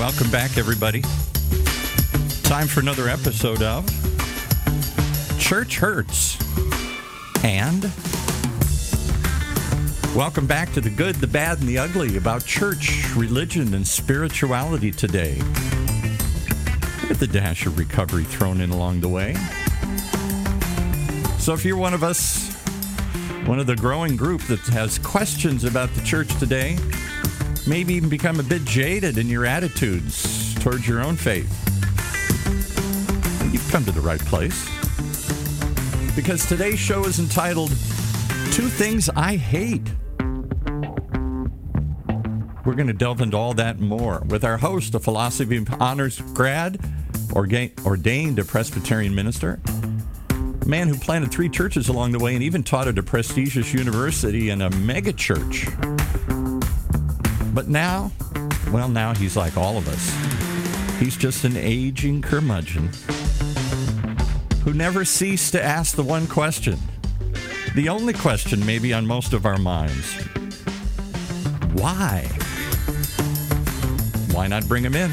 welcome back, everybody. Time for another episode of Church Hurts. And welcome back to the good, the bad, and the ugly about church, religion, and spirituality today. With the dash of recovery thrown in along the way. So if you're one of us, one of the growing group that has questions about the church today, maybe even become a bit jaded in your attitudes towards your own faith, you've come to the right place. Because today's show is entitled Two Things I Hate. We're going to delve into all that more with our host, a philosophy honors grad, ordained a Presbyterian minister, a man who planted three churches along the way and even taught at a prestigious university and a megachurch. But now, well, now he's like all of us. He's just an aging curmudgeon who never ceased to ask the one question, the only question maybe on most of our minds why? Why not bring him in?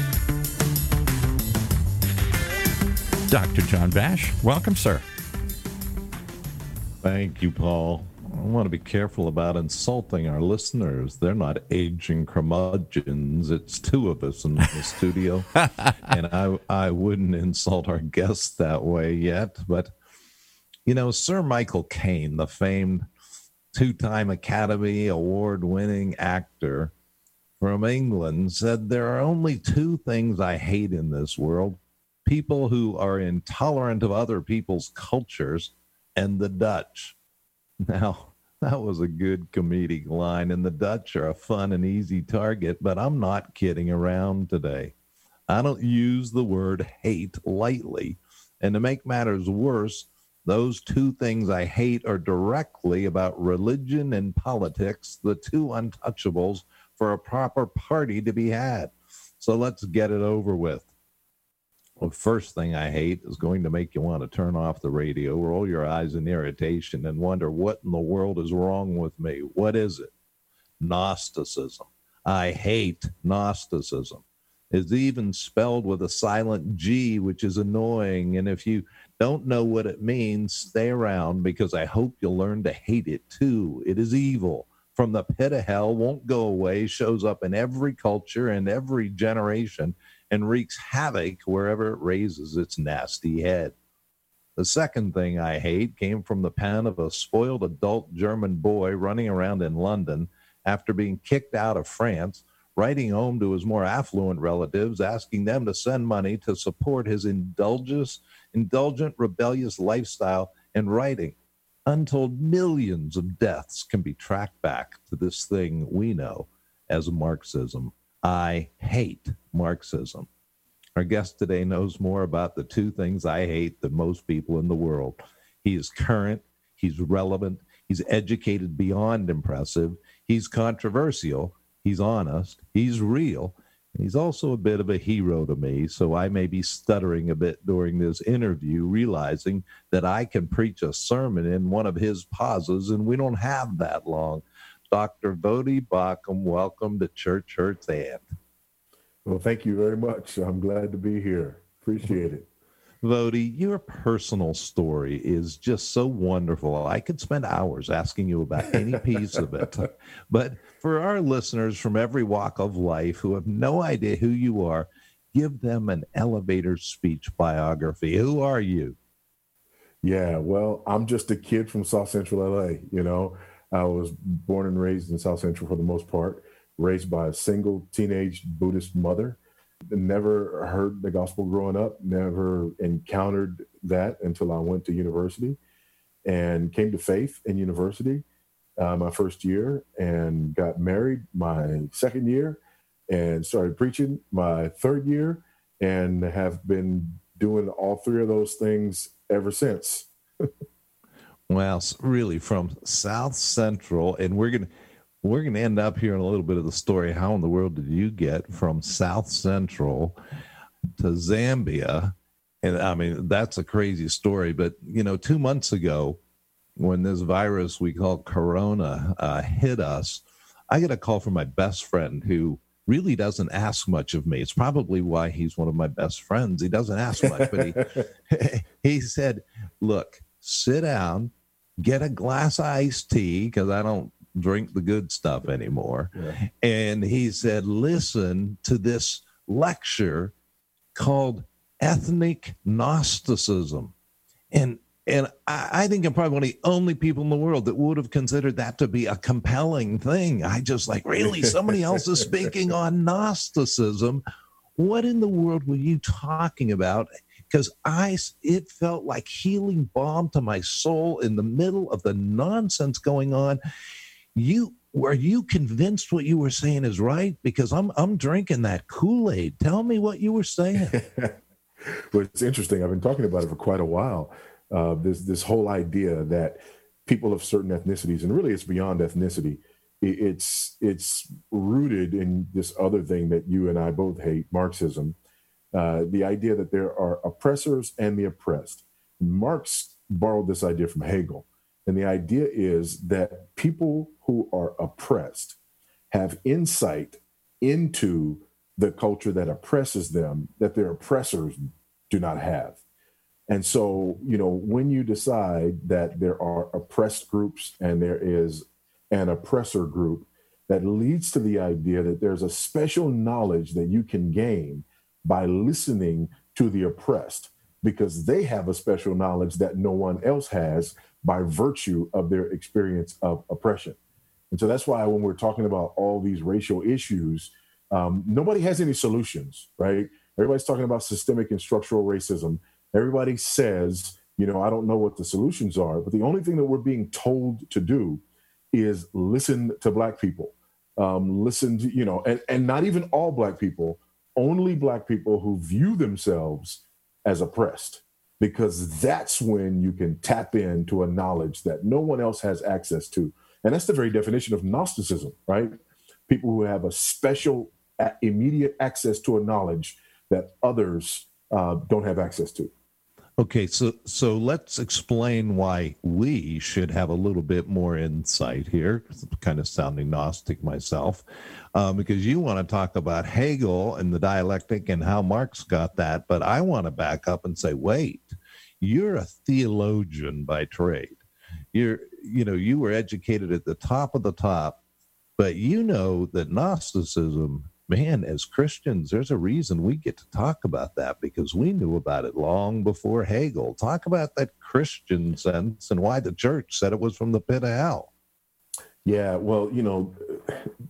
Dr. John Bash, welcome, sir. Thank you, Paul. I want to be careful about insulting our listeners. They're not aging curmudgeons. It's two of us in the studio, and I I wouldn't insult our guests that way yet. But you know, Sir Michael Caine, the famed two-time Academy Award-winning actor from England, said there are only two things I hate in this world: people who are intolerant of other people's cultures, and the Dutch. Now, that was a good comedic line, and the Dutch are a fun and easy target, but I'm not kidding around today. I don't use the word hate lightly. And to make matters worse, those two things I hate are directly about religion and politics, the two untouchables for a proper party to be had. So let's get it over with. The first thing I hate is going to make you want to turn off the radio, roll your eyes in irritation, and wonder what in the world is wrong with me. What is it? Gnosticism. I hate Gnosticism. It's even spelled with a silent G, which is annoying. And if you don't know what it means, stay around because I hope you'll learn to hate it too. It is evil from the pit of hell, won't go away, shows up in every culture and every generation and wreaks havoc wherever it raises its nasty head. The second thing I hate came from the pen of a spoiled adult German boy running around in London after being kicked out of France, writing home to his more affluent relatives, asking them to send money to support his indulgent, indulgent rebellious lifestyle and writing. Untold millions of deaths can be tracked back to this thing we know as Marxism. I hate Marxism. Our guest today knows more about the two things I hate than most people in the world. He is current, he's relevant, he's educated beyond impressive, he's controversial, he's honest, he's real, and he's also a bit of a hero to me. So I may be stuttering a bit during this interview, realizing that I can preach a sermon in one of his pauses, and we don't have that long. Dr. Voddie Baucham, welcome to Church Hurts and. Well, thank you very much. I'm glad to be here. Appreciate it. Voddie, your personal story is just so wonderful. I could spend hours asking you about any piece of it. But for our listeners from every walk of life who have no idea who you are, give them an elevator speech biography. Who are you? Yeah, well, I'm just a kid from South Central LA. You know, I was born and raised in South Central for the most part, raised by a single teenage Buddhist mother. Never heard the gospel growing up, never encountered that until I went to university and came to faith in university uh, my first year and got married my second year and started preaching my third year and have been doing all three of those things ever since. Well, really from South Central, and we're gonna we're gonna end up here in a little bit of the story. How in the world did you get from South Central to Zambia? And I mean, that's a crazy story. But you know, two months ago, when this virus we call Corona uh, hit us, I get a call from my best friend who really doesn't ask much of me. It's probably why he's one of my best friends. He doesn't ask much, but he he said, "Look, sit down, get a glass of iced tea because I don't drink the good stuff anymore." Yeah. And he said, "Listen to this lecture called Ethnic Gnosticism." And and I, I, think I'm probably one of the only people in the world that would have considered that to be a compelling thing. I just like, really, somebody else is speaking on Gnosticism. What in the world were you talking about? Because I, it felt like healing balm to my soul in the middle of the nonsense going on. You were you convinced what you were saying is right? Because I'm I'm drinking that Kool Aid. Tell me what you were saying. well, it's interesting. I've been talking about it for quite a while uh, this this whole idea that people of certain ethnicities, and really it's beyond ethnicity, it's it's rooted in this other thing that you and I both hate, Marxism. Uh, the idea that there are oppressors and the oppressed. Marx borrowed this idea from Hegel, and the idea is that people who are oppressed have insight into the culture that oppresses them that their oppressors do not have. And so, you know, when you decide that there are oppressed groups and there is an oppressor group, that leads to the idea that there's a special knowledge that you can gain by listening to the oppressed because they have a special knowledge that no one else has by virtue of their experience of oppression. And so that's why when we're talking about all these racial issues, um, nobody has any solutions, right? Everybody's talking about systemic and structural racism. Everybody says, you know, I don't know what the solutions are, but the only thing that we're being told to do is listen to Black people. Um, listen to, you know, and, and not even all Black people, only Black people who view themselves as oppressed, because that's when you can tap into a knowledge that no one else has access to. And that's the very definition of Gnosticism, right? People who have a special, immediate access to a knowledge that others uh, don't have access to. Okay, so so let's explain why we should have a little bit more insight here. Kind of sounding Gnostic myself, um, because you want to talk about Hegel and the dialectic and how Marx got that, but I want to back up and say, wait, you're a theologian by trade. You're you know you were educated at the top of the top, but you know that Gnosticism man, as Christians, there's a reason we get to talk about that because we knew about it long before Hegel. Talk about that Christian sense and why the church said it was from the pit of hell. Yeah, well, you know,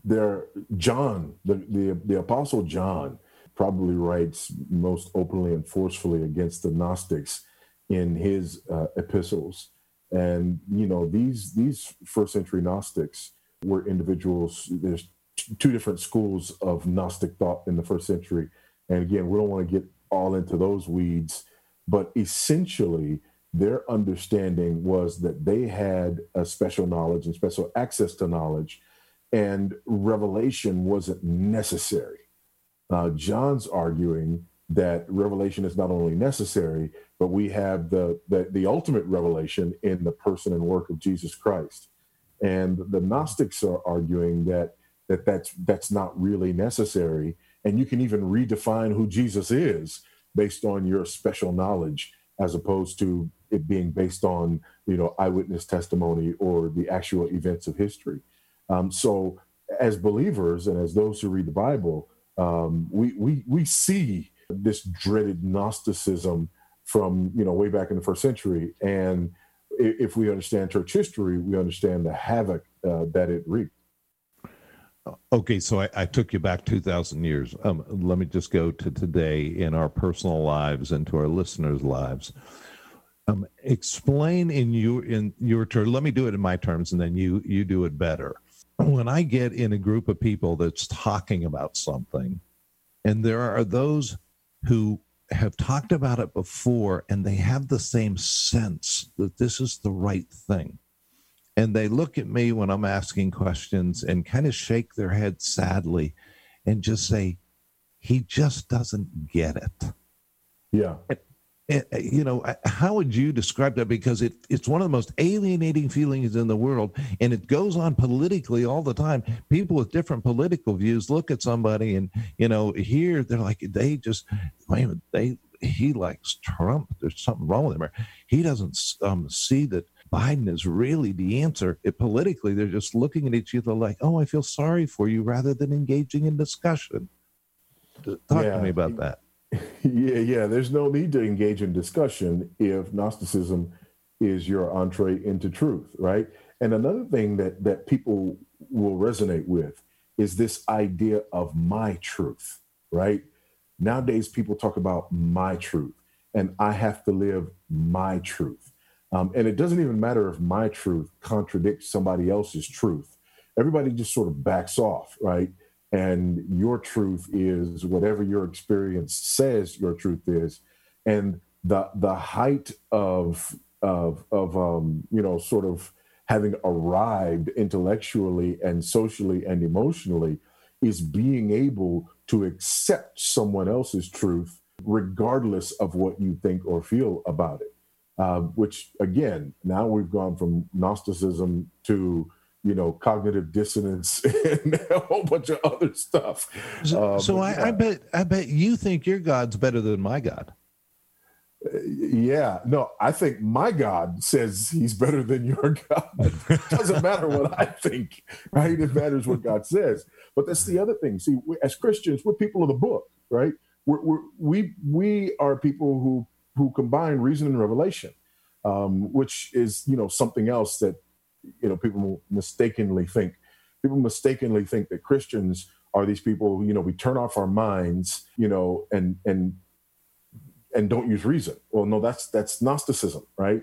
there John, the, the the apostle John probably writes most openly and forcefully against the Gnostics in his uh, epistles. And you know, these these first century Gnostics were individuals. There's two different schools of Gnostic thought in the first century. And again, we don't want to get all into those weeds, but essentially, their understanding was that they had a special knowledge and special access to knowledge, and revelation wasn't necessary. Uh, John's arguing that revelation is not only necessary, but we have the, the, the ultimate revelation in the person and work of Jesus Christ. And the Gnostics are arguing that that that's that's not really necessary. And you can even redefine who jesus is based on your special knowledge as opposed to it being based on you know eyewitness testimony or the actual events of history. Um, so as believers and as those who read the bible um, we, we we see this dreaded gnosticism from you know way back in the first century. And if we understand church history we understand the havoc uh, that it wreaked Okay, so I, I, took you back 2,000 years. Um, let me just go to today in our personal lives and to our listeners' lives. Um, explain in your in your terms. Let me do it in my terms, and then you you do it better. When I get in a group of people that's talking about something, and there are those who have talked about it before, and they have the same sense that this is the right thing and they look at me when I'm asking questions and kind of shake their head sadly and just say, he just doesn't get it. Yeah. Eh, eh, you know, how would you describe that? Because it, it's one of the most alienating feelings in the world, and it goes on politically all the time. People with different political views look at somebody, and you know, here they're like they just, man, they he likes Trump. There's something wrong with him. He doesn't um, see that Biden is really the answer. It, politically, they're just looking at each other like, "Oh, I feel sorry for you," rather than engaging in discussion. Talk yeah. to me about that. Yeah, yeah. There's no need to engage in discussion if Gnosticism is your entree into truth, right? And another thing that that people will resonate with is this idea of my truth, right? Nowadays, people talk about my truth, and I have to live my truth. Um, and it doesn't even matter if my truth contradicts somebody else's truth. Everybody just sort of backs off, right? And your truth is whatever your experience says your truth is. And the the height of of of um, you know sort of having arrived intellectually and socially and emotionally is being able to accept someone else's truth regardless of what you think or feel about it uh, which again, now we've gone from Gnosticism to you know cognitive dissonance and a whole bunch of other stuff. So, um, so I, yeah. I, bet I bet you think your God's better than my God. Uh, yeah, no, I think my God says he's better than your God. it doesn't matter what I think, right? It matters what God says. But that's the other thing. See, we, as Christians, we're people of the book, right? We're, we're, we we are people who who combine reason and revelation, um, which is you know something else that you know people mistakenly think. People mistakenly think that Christians are these people. You know, we turn off our minds, you know, and and and don't use reason. Well, no, that's that's Gnosticism, right?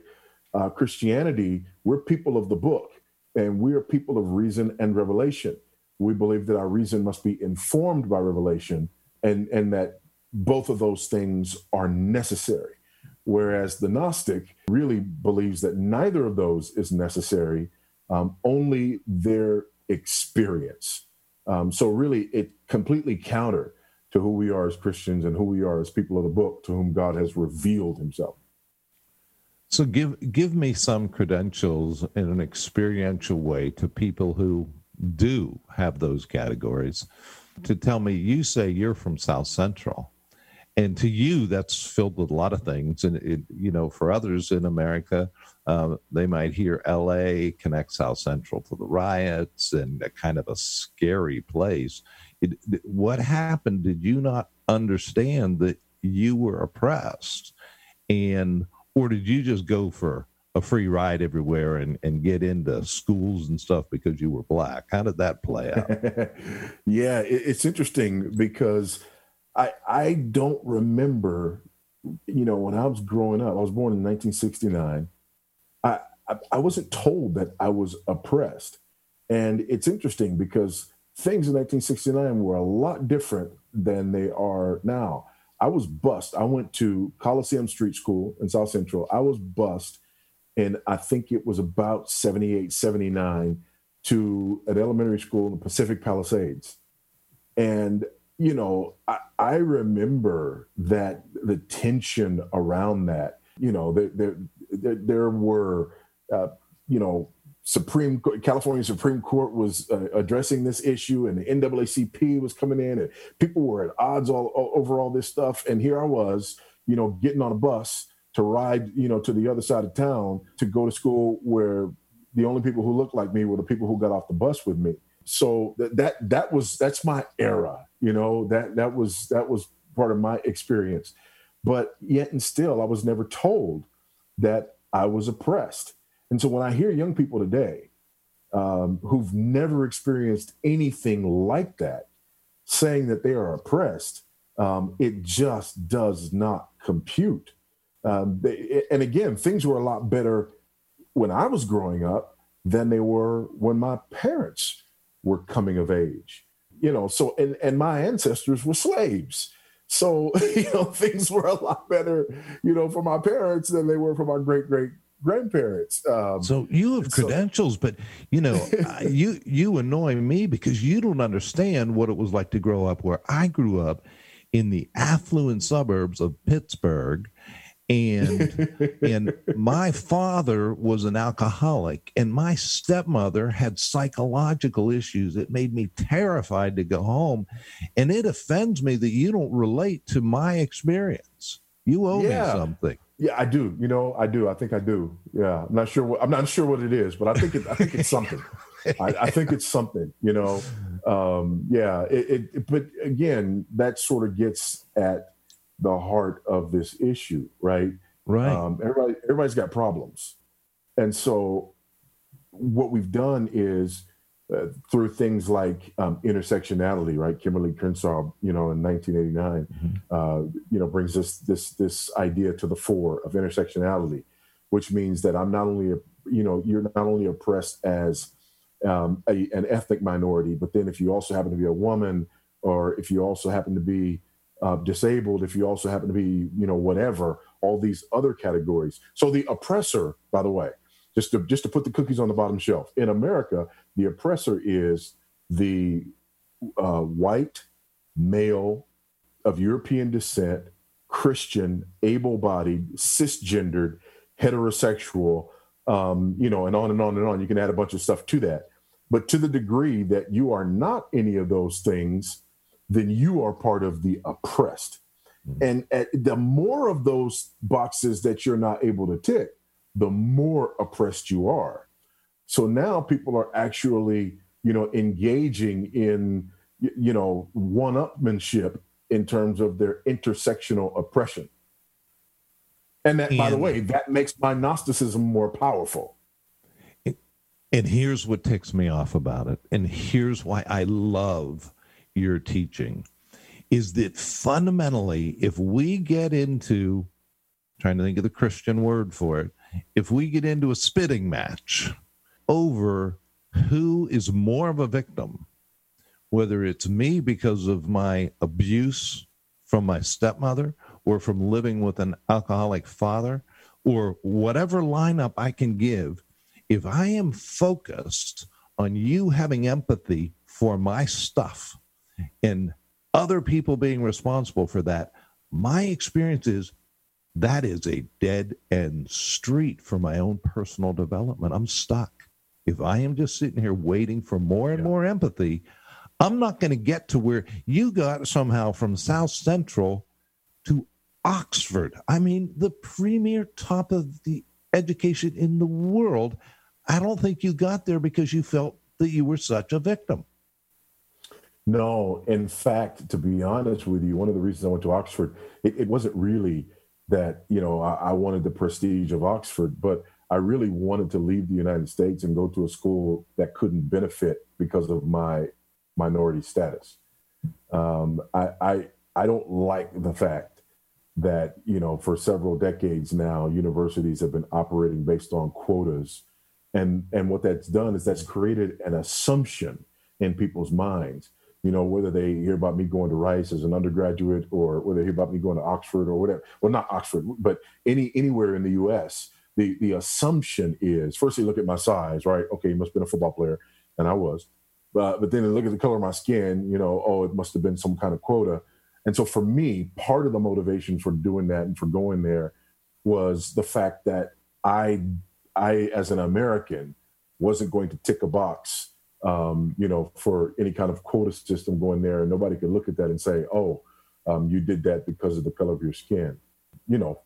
Uh, Christianity, we're people of the book, and we are people of reason and revelation. We believe that our reason must be informed by revelation, and and that both of those things are necessary. Whereas the Gnostic really believes that neither of those is necessary, um, only their experience. Um, so, really, it completely counter to who we are as Christians and who we are as people of the book to whom God has revealed himself. So, give, give me some credentials in an experiential way to people who do have those categories to tell me you say you're from South Central and to you that's filled with a lot of things. And it, you know for others in america uh, they might hear la connect south central to the riots and a kind of a scary place. It, what happened? Did you not understand that you were oppressed? And or did you just go for a free ride everywhere and, and get into schools and stuff because you were black? How did that play out? Yeah it, it's interesting because I I don't remember, you know, when I was growing up. I was born in 1969. I, I wasn't told that I was oppressed, and it's interesting because things in 1969 were a lot different than they are now. I was bused. I went to Coliseum Street School in South Central. I was bused, and I think it was about 78, 79 to an elementary school in the Pacific Palisades. And you know, I, I remember that the tension around that. You know, there there, there, were, uh, you know, Supreme California Supreme Court was uh, addressing this issue, and the NAACP was coming in, and people were at odds all, all, over all this stuff. And here I was, you know, getting on a bus to ride, you know, to the other side of town to go to school, where the only people who looked like me were the people who got off the bus with me so that, that that was that's my era you know that that was that was part of my experience. But yet and still i was never told that i was oppressed. And so when i hear young people today um, who've never experienced anything like that saying that they are oppressed um, it just does not compute. Um, they, and again things were a lot better when i was growing up than they were when my parents were coming of age. You know, so and and my ancestors were slaves. So, you know, things were a lot better, you know, for my parents than they were for my great great grandparents. Um, so you have credentials, so, but you know, you you annoy me because you don't understand what it was like to grow up where I grew up in the affluent suburbs of Pittsburgh, and and my father was an alcoholic and my stepmother had psychological issues it made me terrified to go home and it offends me that you don't relate to my experience you owe Yeah. me something Yeah, I do. You know, I do. I think I do. Yeah, I'm not sure. What, I'm not sure what it is, but I think it, I think it's something. I, I think it's something. You know, um, yeah. It, it- but again, that sort of gets at the heart of this issue, right? right Um, everybody, everybody's got problems, and so what we've done is uh, through things like um, intersectionality, right? Kimberlé Crenshaw, you know, in 1989, uh, you know, brings this this this idea to the fore of intersectionality, which means that I'm not only, a, you know, you're not only oppressed as um, a, an ethnic minority, but then if you also happen to be a woman, or if you also happen to be uh, disabled, if you also happen to be, you know, whatever, all these other categories. So the oppressor, by the way, just to just to put the cookies on the bottom shelf in America, the oppressor is the uh, white male of European descent, Christian, able-bodied, cisgendered, heterosexual, um, you know, and on and on and on. You can add a bunch of stuff to that. But to the degree that you are not any of those things, then you are part of the oppressed. Hmm. And at, the more of those boxes that you're not able to tick, the more oppressed you are. So now people are actually, you know, engaging in, you know, one-upmanship in terms of their intersectional oppression. And that, by the way, that makes my Gnosticism more powerful. And here's what ticks me off about it. And here's why I love your teaching is that fundamentally, if we get into trying to think of the Christian word for it, if we get into a spitting match over who is more of a victim, whether it's me because of my abuse from my stepmother or from living with an alcoholic father or whatever lineup I can give, if I am focused on you having empathy for my stuff and other people being responsible for that, my experience is that is a dead end street for my own personal development. I'm stuck. If I am just sitting here waiting for more and Yeah. more empathy, I'm not going to get to where you got somehow from South Central to Oxford. I mean, the premier top of the education in the world. I don't think you got there because you felt that you were such a victim. No, in fact, to be honest with you, one of the reasons I went to Oxford, it, it wasn't really that, you know, I, I wanted the prestige of Oxford, but I really wanted to leave the United States and go to a school that couldn't benefit because of my minority status. Um, I, I, I don't like the fact that, you know, for several decades now, universities have been operating based on quotas. And, and what that's done is that's created an assumption in people's minds you know, whether they hear about me going to Rice as an undergraduate or whether they hear about me going to Oxford or whatever. Well, not Oxford, but any anywhere in the US, the the assumption is first they look at my size, right? Okay, you must have been a football player, and I was. But but then they look at the color of my skin, you know, oh, it must have been some kind of quota. And so for me, part of the motivation for doing that and for going there was the fact that I I as an American wasn't going to tick a box um, you know, for any kind of quota system going there, and nobody could look at that and say, "Oh, um, you did that because of the color of your skin." You know,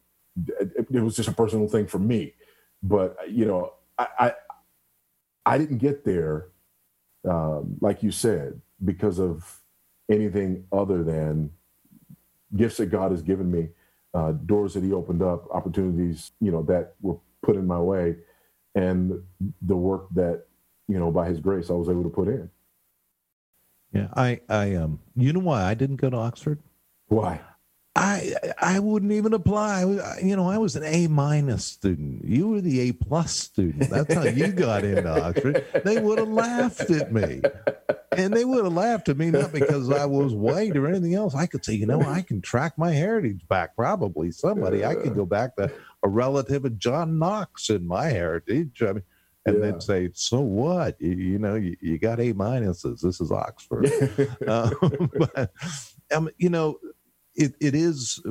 it, it was just a personal thing for me. But you know, I I, I didn't get there, um, like you said, because of anything other than gifts that God has given me, uh, doors that He opened up, opportunities, you know, that were put in my way, and the work that you know, by his grace, I was able to put in. Yeah, I, I, um, you know why I didn't go to Oxford? Why? I, I wouldn't even apply. I You know, I was an A minus student. You were the A plus student. That's how you got into Oxford. They would have laughed at me, and they would have laughed at me not because I was white or anything else. I could say, you know, I can track my heritage back. Probably somebody. I could go back to a relative of John Knox in my heritage. I mean, and Yeah. then say, so what? You, you know, you, you got A minuses. This is Oxford. um, but um, you know, it, it is,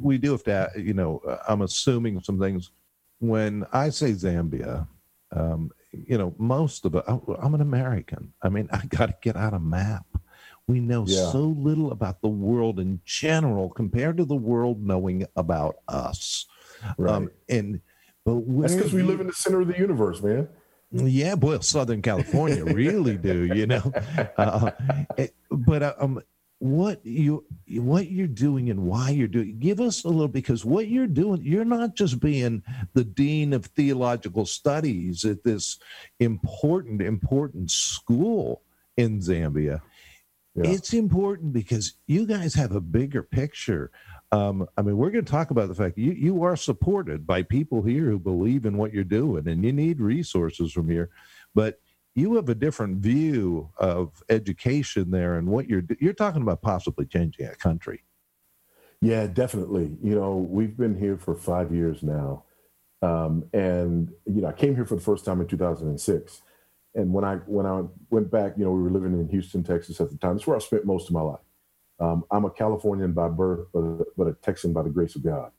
we do have to, you know, I'm assuming some things. When I say Zambia, um, you know, most of it, I'm an American. I mean, I got to get out a map. We know yeah. so little about the world in general compared to the world knowing about us. Right. Um, and but that's because we live in the center of the universe, man. Yeah, boy, Southern California really do, you know. Uh, eh, but uh, um, what you what you're doing and why you're doing give us a little because what you're doing you're not just being the dean of theological studies at this important important school in Zambia yeah. it's important because you guys have a bigger picture um, I mean, we're going to talk about the fact you you are supported by people here who believe in what you're doing, and you need resources from here. But you have a different view of education there, and what you're you're talking about possibly changing a country. Yeah, definitely. You know, we've been here for five years now, um, and you know, I came here for the first time in 2006. And when I when I went back, you know, we were living in Houston, Texas at the time. That's where I spent most of my life. Um, I'm a Californian by birth, but, but a Texan by the grace of God.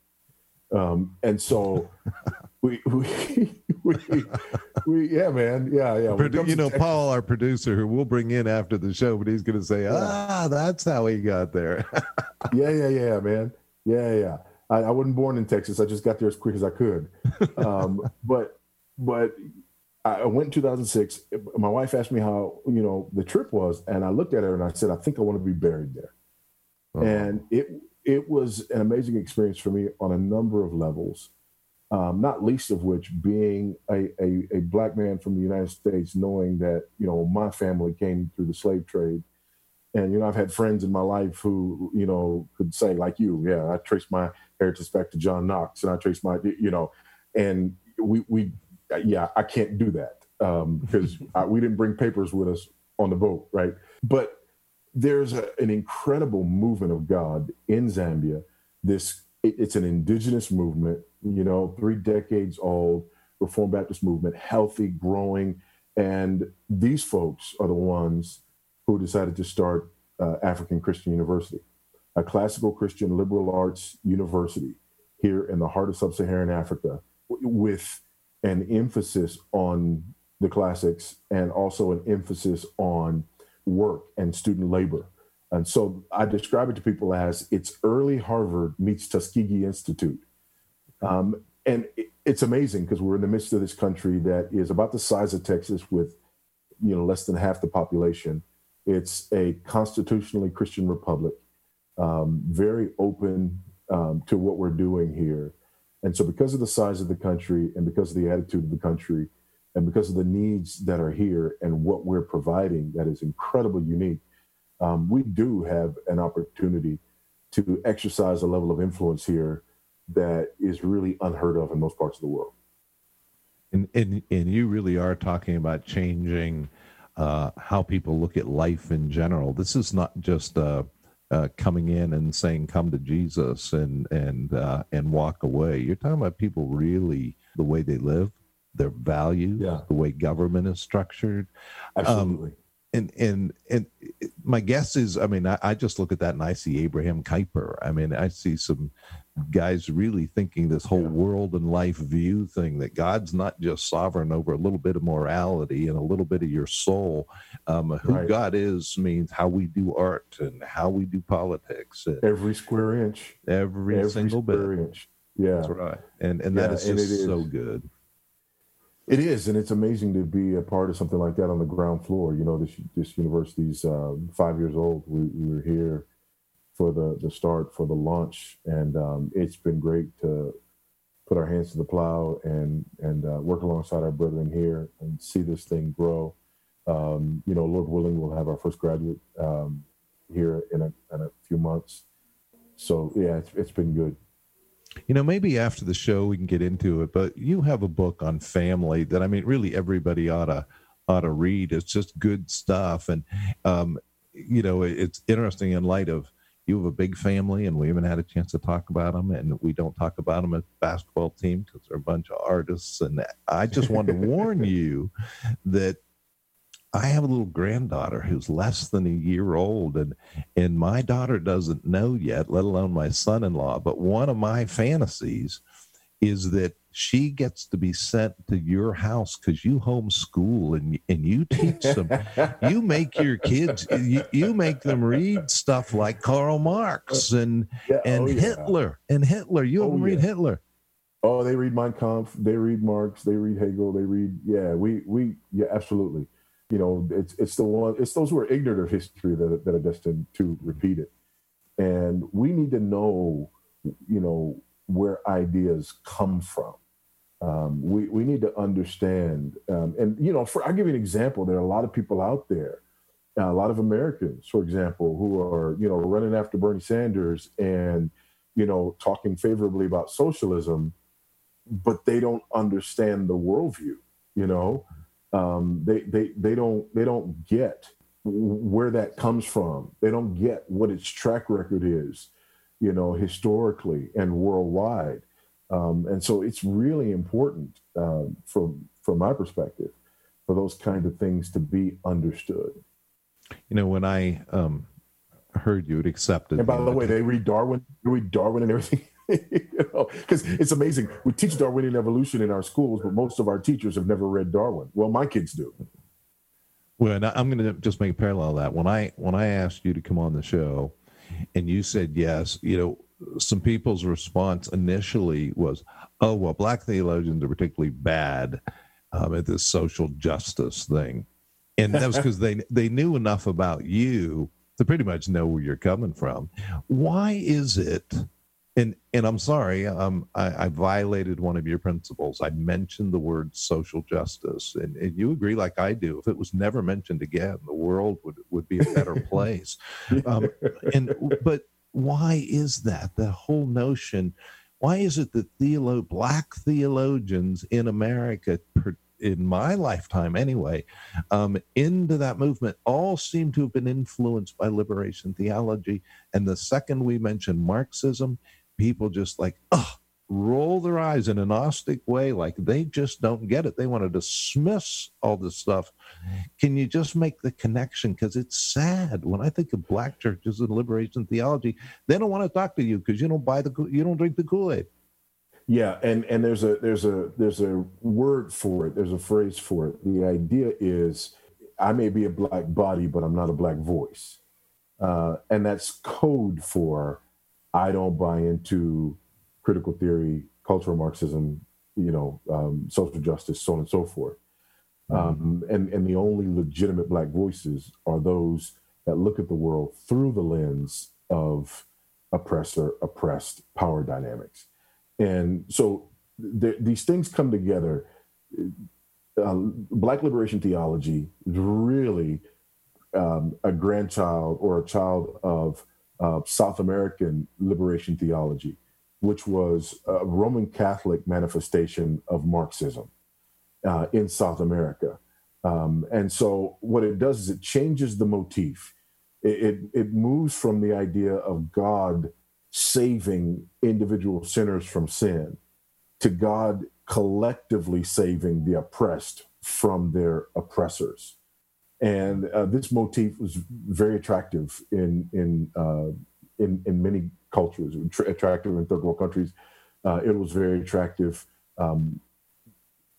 Um, and so we, we, we, we, yeah, man. Yeah, yeah. You know, Paul, our producer, who we'll bring in after the show, but he's going to say, ah, that's how he got there. yeah, yeah, yeah, man. Yeah, yeah. I, I, wasn't born in Texas. I just got there as quick as I could. Um, but, but I went in 2006. My wife asked me how, you know, the trip was. And I looked at her and I said, I think I want to be buried there. Uh-huh. And it it was an amazing experience for me on a number of levels. Um, not least of which being a, a, a, black man from the United States, knowing that you know my family came through the slave trade, and you know I've had friends in my life who you know could say like you, yeah, I trace my heritage back to John Knox, and I trace my you know, and we we yeah I can't do that because um, we didn't bring papers with us on the boat, right? But there's a, an incredible movement of God in Zambia. This it, it's an indigenous movement, you know, three decades old, Reformed Baptist movement, healthy, growing, and these folks are the ones who decided to start uh, African Christian University, a classical Christian liberal arts university here in the heart of sub-Saharan Africa, with an emphasis on the classics and also an emphasis on work and student labor. And so I describe it to people as it's early Harvard meets Tuskegee Institute. Um, and it's amazing because we're in the midst of this country that is about the size of Texas with, you know, less than half the population. It's a constitutionally Christian republic, um, very open um, to what we're doing here. And so, because of the size of the country and because of the attitude of the country, and because of the needs that are here and what we're providing that is incredibly unique, um, we do have an opportunity to exercise a level of influence here that is really unheard of in most parts of the world. And and, and you really are talking about changing uh, how people look at life in general. This is not just uh, uh, coming in and saying "Come to Jesus" and and uh, and walk away. You're talking about people really the way they live, their values, yeah. the way government is structured. Absolutely. Um, and and and my guess is, I mean, I, I, just look at that and I see Abraham Kuyper. I mean, I see some guys really thinking this whole yeah. world and life view thing that God's not just sovereign over a little bit of morality and a little bit of your soul. Um, who right. God is means how we do art and how we do politics. Every square inch. Every, every single square bit. inch. Yeah, that's right. And and yeah, that is just is. so good. It is, and it's amazing to be a part of something like that on the ground floor. You know, this this university's uh, five years old. We, we, were here for the the start for the launch, and um, it's been great to put our hands to the plow and and uh, work alongside our brethren here and see this thing grow. Um, you know, Lord willing, we'll have our first graduate um, here in a, in a few months. So yeah, it's, it's been good you know maybe after the show we can get into it but you have a book on family that i mean really everybody ought to ought to read. It's just good stuff. And um, you know it's interesting in light of you have a big family and we haven't had a chance to talk about them and we don't talk about them as basketball team because they're a bunch of artists. And i just wanted to warn you that I have a little granddaughter who's less than a year old, and and my daughter doesn't know yet, let alone my son-in-law. But one of my fantasies is that she gets to be sent to your house because you homeschool and and you teach them, you make your kids, you, you make them read stuff like Karl Marx and yeah, oh, and oh, yeah. Hitler and Hitler. You oh, read yeah. Hitler. Oh, they read Mein Kampf. They read Marx. They read Hegel. They read yeah. We we yeah absolutely. You know, it's it's the one. It's those who are ignorant of history that that are destined to repeat it, and we need to know, you know, where ideas come from. Um, we we need to understand, um, and you know, for I'll give you an example. There are a lot of people out there, uh, a lot of Americans, for example, who are you know running after Bernie Sanders and you know talking favorably about socialism but they don't understand the worldview. You know, um, they they they don't they don't get where that comes from. They don't get what its track record is, you know, historically and worldwide. Um, and so it's really important uh, from from my perspective for those kind of things to be understood. You know, when I um, heard you'd accepted. And by the way, they read Darwin, they read Darwin and everything. you know, because it's amazing. We teach Darwinian evolution in our schools, but most of our teachers have never read Darwin. Well, my kids do. Well, I'm going to just make a parallel of that when I when I asked you to come on the show, and you said yes, you know, some people's response initially was, "Oh, well, black theologians are particularly bad um, at this social justice thing," and that was because they they knew enough about you to pretty much know where you're coming from. Why is it? And and I'm sorry, um, I, I, violated one of your principles. I mentioned the word social justice, and, and you agree, like I do. If it was never mentioned again, the world would would be a better place. Um, and but why is that? The whole notion. Why is it that theolo- black theologians in America, in my lifetime anyway, um, into that movement, all seem to have been influenced by liberation theology. And the second we mention Marxism, people just like, oh, roll their eyes in a Gnostic way, like they just don't get it. They want to dismiss all this stuff. Can you just make the connection? Because it's sad when I think of black churches and liberation theology, they don't want to talk to you because you don't buy the you don't drink the Kool Aid. Yeah, and and there's a there's a there's a word for it. There's a phrase for it. The idea is, I may be a black body, but I'm not a black voice, uh, and that's code for I don't buy into critical theory, cultural Marxism, you know, um, social justice, so on and so forth. Mm-hmm. Um, and and the only legitimate black voices are those that look at the world through the lens of oppressor oppressed power dynamics. And so th- these things come together. Uh, black liberation theology is really um, a grandchild or a child of uh, South American liberation theology, which was a Roman Catholic manifestation of Marxism uh, in South America. Um, and so, what it does is it changes the motif. It, it, it moves from the idea of God saving individual sinners from sin to God collectively saving the oppressed from their oppressors and uh, this motif was very attractive in in uh, in, in many cultures, attractive in third world countries. Uh, it was very attractive um,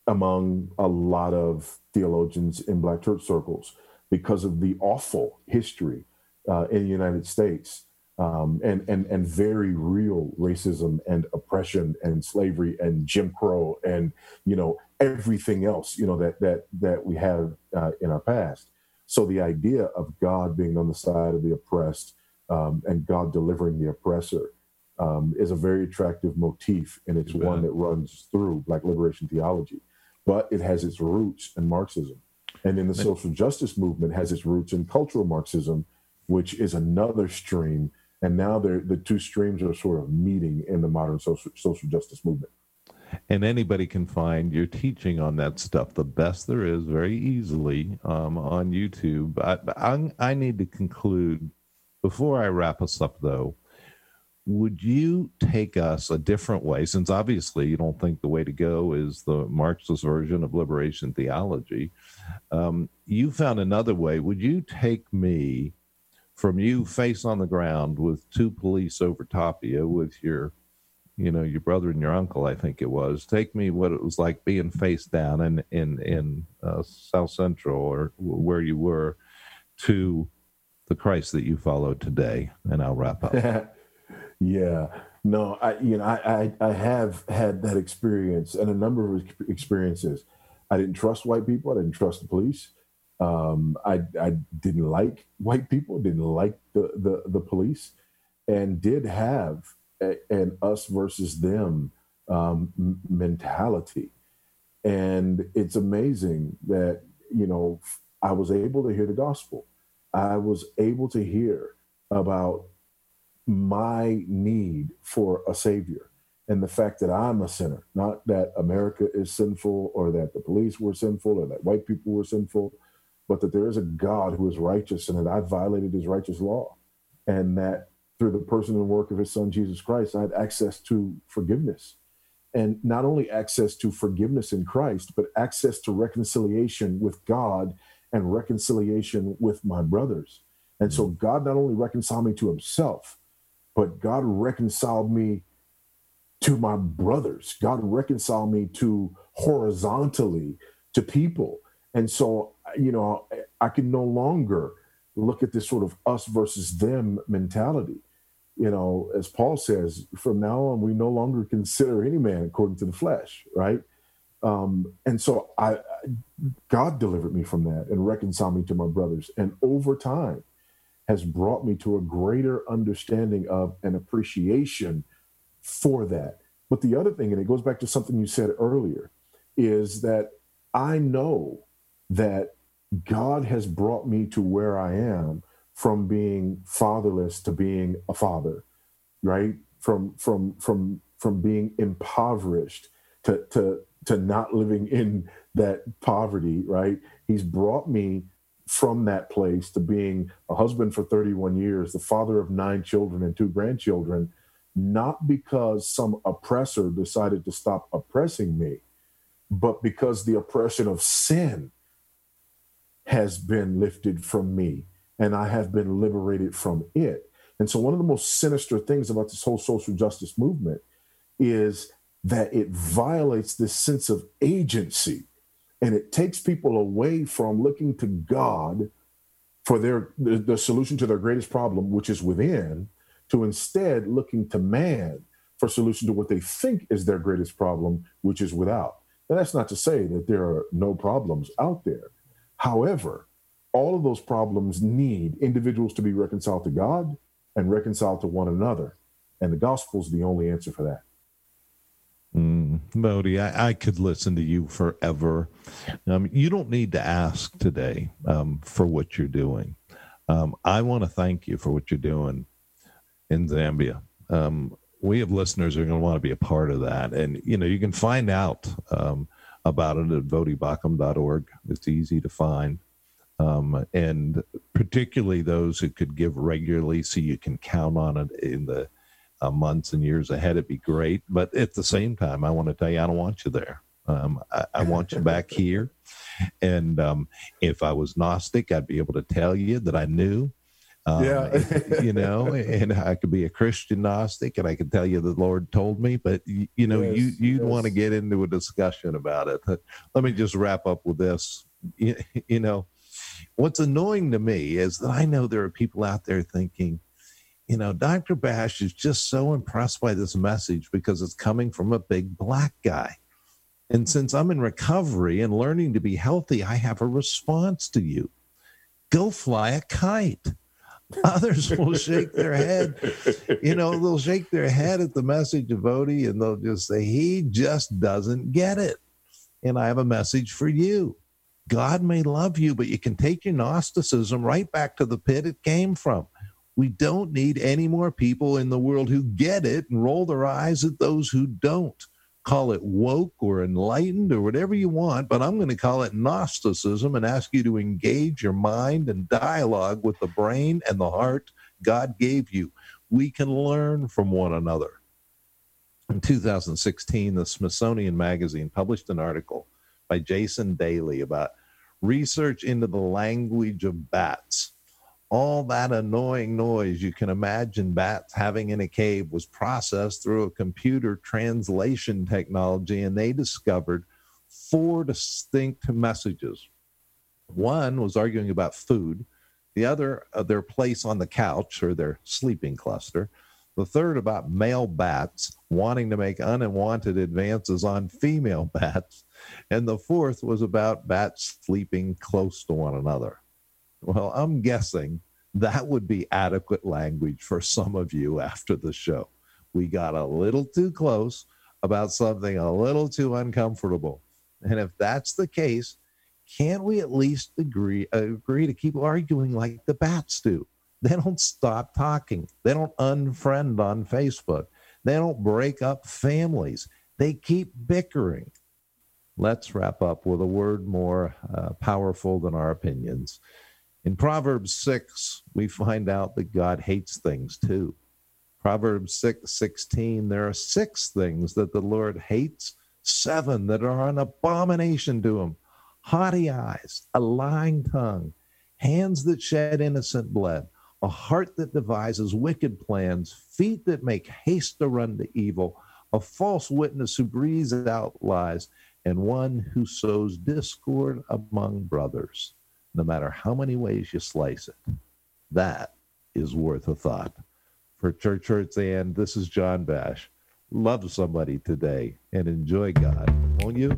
among a lot of theologians in Black church circles because of the awful history uh, in the United States um, and and and very real racism and oppression and slavery and Jim Crow and you know everything else you know that that that we have uh, in our past. So the idea of God being on the side of the oppressed um, and God delivering the oppressor um, is a very attractive motif, and it's one that runs through Black liberation theology. But it has its roots in Marxism, and then the social justice movement has its roots in cultural Marxism, which is another stream. And now the two streams are sort of meeting in the modern social, social justice movement and anybody can find your teaching on that stuff the best there is very easily um, on youtube I, I, I need to conclude before i wrap us up though would you take us a different way? Since obviously you don't think the way to go is the Marxist version of liberation theology, um, you found another way. Would you take me from you face on the ground with two police over top of you with your you know your brother and your uncle i think it was. Take me what it was like being face down in in in uh, south central or where you were to the christ that you follow today and i'll wrap up. Yeah. No i you know I, I i have had that experience and a number of experiences. I didn't trust white people. I didn't trust the police um, I, I didn't like white people, didn't like the, the, the police, and did have a, an us versus them um, mentality. And it's amazing that, you know, I was able to hear the gospel. I was able to hear about my need for a savior and the fact that I'm a sinner, not that America is sinful or that the police were sinful or that white people were sinful, but that there is a God who is righteous and that I violated his righteous law. And that through the person and work of his son, Jesus Christ, I had access to forgiveness. And not only access to forgiveness in Christ, but access to reconciliation with God and reconciliation with my brothers. And so mm-hmm. God not only reconciled me to himself, but God reconciled me to my brothers. God reconciled me to horizontally to people. And so you know, I can no longer look at this sort of us versus them mentality. You know, as Paul says, from now on, we no longer consider any man according to the flesh, right? Um, and so I, God delivered me from that and reconciled me to my brothers. And over time, has brought me to a greater understanding of and appreciation for that. But the other thing, and it goes back to something you said earlier, is that I know that God has brought me to where I am from being fatherless to being a father, right? From from from from being impoverished to to to not living in that poverty, right? He's brought me from that place to being a husband for 31 years, the father of nine children and two grandchildren, not because some oppressor decided to stop oppressing me, but because the oppression of sin has been lifted from me and I have been liberated from it. And so, one of the most sinister things about this whole social justice movement is that it violates this sense of agency and it takes people away from looking to God for their the, the solution to their greatest problem, which is within, to instead looking to man for solution to what they think is their greatest problem, which is without. And that's not to say that there are no problems out there. However, all of those problems need individuals to be reconciled to God and reconciled to one another. And the gospel is the only answer for that. Mm, Voddie, I, I, could listen to you forever. Um, you don't need to ask today um, for what you're doing. Um, I want to thank you for what you're doing in Zambia. Um, we have listeners who are going to want to be a part of that. And, you know, you can find out um, about it at voddieBaucham.org. It's easy to find. Um, and particularly those who could give regularly so you can count on it in the uh, months and years ahead, it'd be great. But at the same time, I want to tell you, I don't want you there. Um, I, I, want you back here. And um, if I was Gnostic, I'd be able to tell you that I knew um, yeah. you know, and I could be a Christian Gnostic and I could tell you the Lord told me, but you, you know, yes, you, you'd yes. want to get into a discussion about it. Let me just wrap up with this. You, you know, what's annoying to me is that I know there are people out there thinking, you know, Dr. Bash is just so impressed by this message because it's coming from a big black guy. And since I'm in recovery and learning to be healthy, I have a response to you. Go fly a kite. Others will shake their head. You know, they'll shake their head at the message of Voddie and they'll just say, he just doesn't get it. And I have a message for you. God may love you, but you can take your Gnosticism right back to the pit it came from. We don't need any more people in the world who get it and roll their eyes at those who don't call it woke or enlightened or whatever you want, but I'm going to call it Gnosticism and ask you to engage your mind and dialogue with the brain and the heart God gave you. we can learn from one another. In 2016, the Smithsonian Magazine published an article by Jason Daly about research into the language of bats. All that annoying noise you can imagine bats having in a cave was processed through a computer translation technology, and they discovered four distinct messages. One was arguing about food, the other, uh, their place on the couch or their sleeping cluster. The third about male bats wanting to make unwanted advances on female bats. And the fourth was about bats sleeping close to one another. Well, I'm guessing that would be adequate language for some of you after the show. We got a little too close about something a little too uncomfortable. And if that's the case, can't we at least agree agree to keep arguing like the bats do? They don't stop talking. They don't unfriend on Facebook. They don't break up families. They keep bickering. Let's wrap up with a word more uh, powerful than our opinions. In Proverbs 6, we find out that God hates things too. Proverbs 6 16, there are six things that the Lord hates, seven that are an abomination to him haughty eyes, a lying tongue, hands that shed innocent blood, a heart that devises wicked plans, feet that make haste to run to evil, a false witness who breathes out lies, and one who sows discord among brothers. No matter how many ways you slice it, that is worth a thought. For Church Hurts and this is John Bash. Love somebody today and enjoy God, won't you?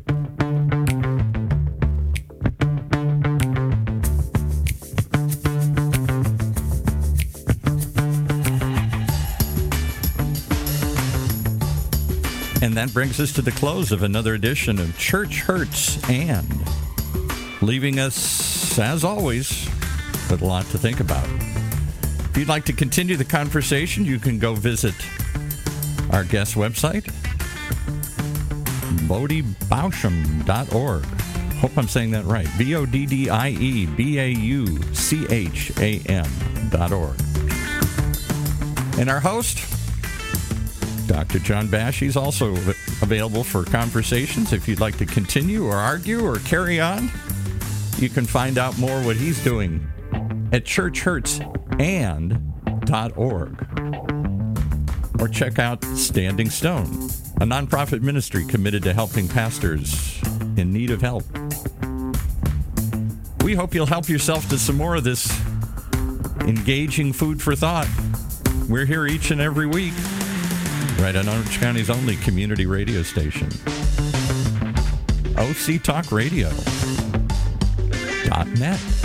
And that brings us to the close of another edition of Church Hurts and leaving us, as always, but a lot to think about. If you'd like to continue the conversation, you can go visit our guest website, boddiebaucham.org. Hope I'm saying that right. B O D D I E B A U C H A M dot org. And our host, Dr. John Bash. He's also available for conversations if you'd like to continue or argue or carry on. You can find out more what he's doing at churchhurtsand.org. Or check out Standing Stone, a nonprofit ministry committed to helping pastors in need of help. We hope you'll help yourself to some more of this engaging food for thought. We're here each and every week right on Orange County's only community radio station. OC Talk Radio. Net.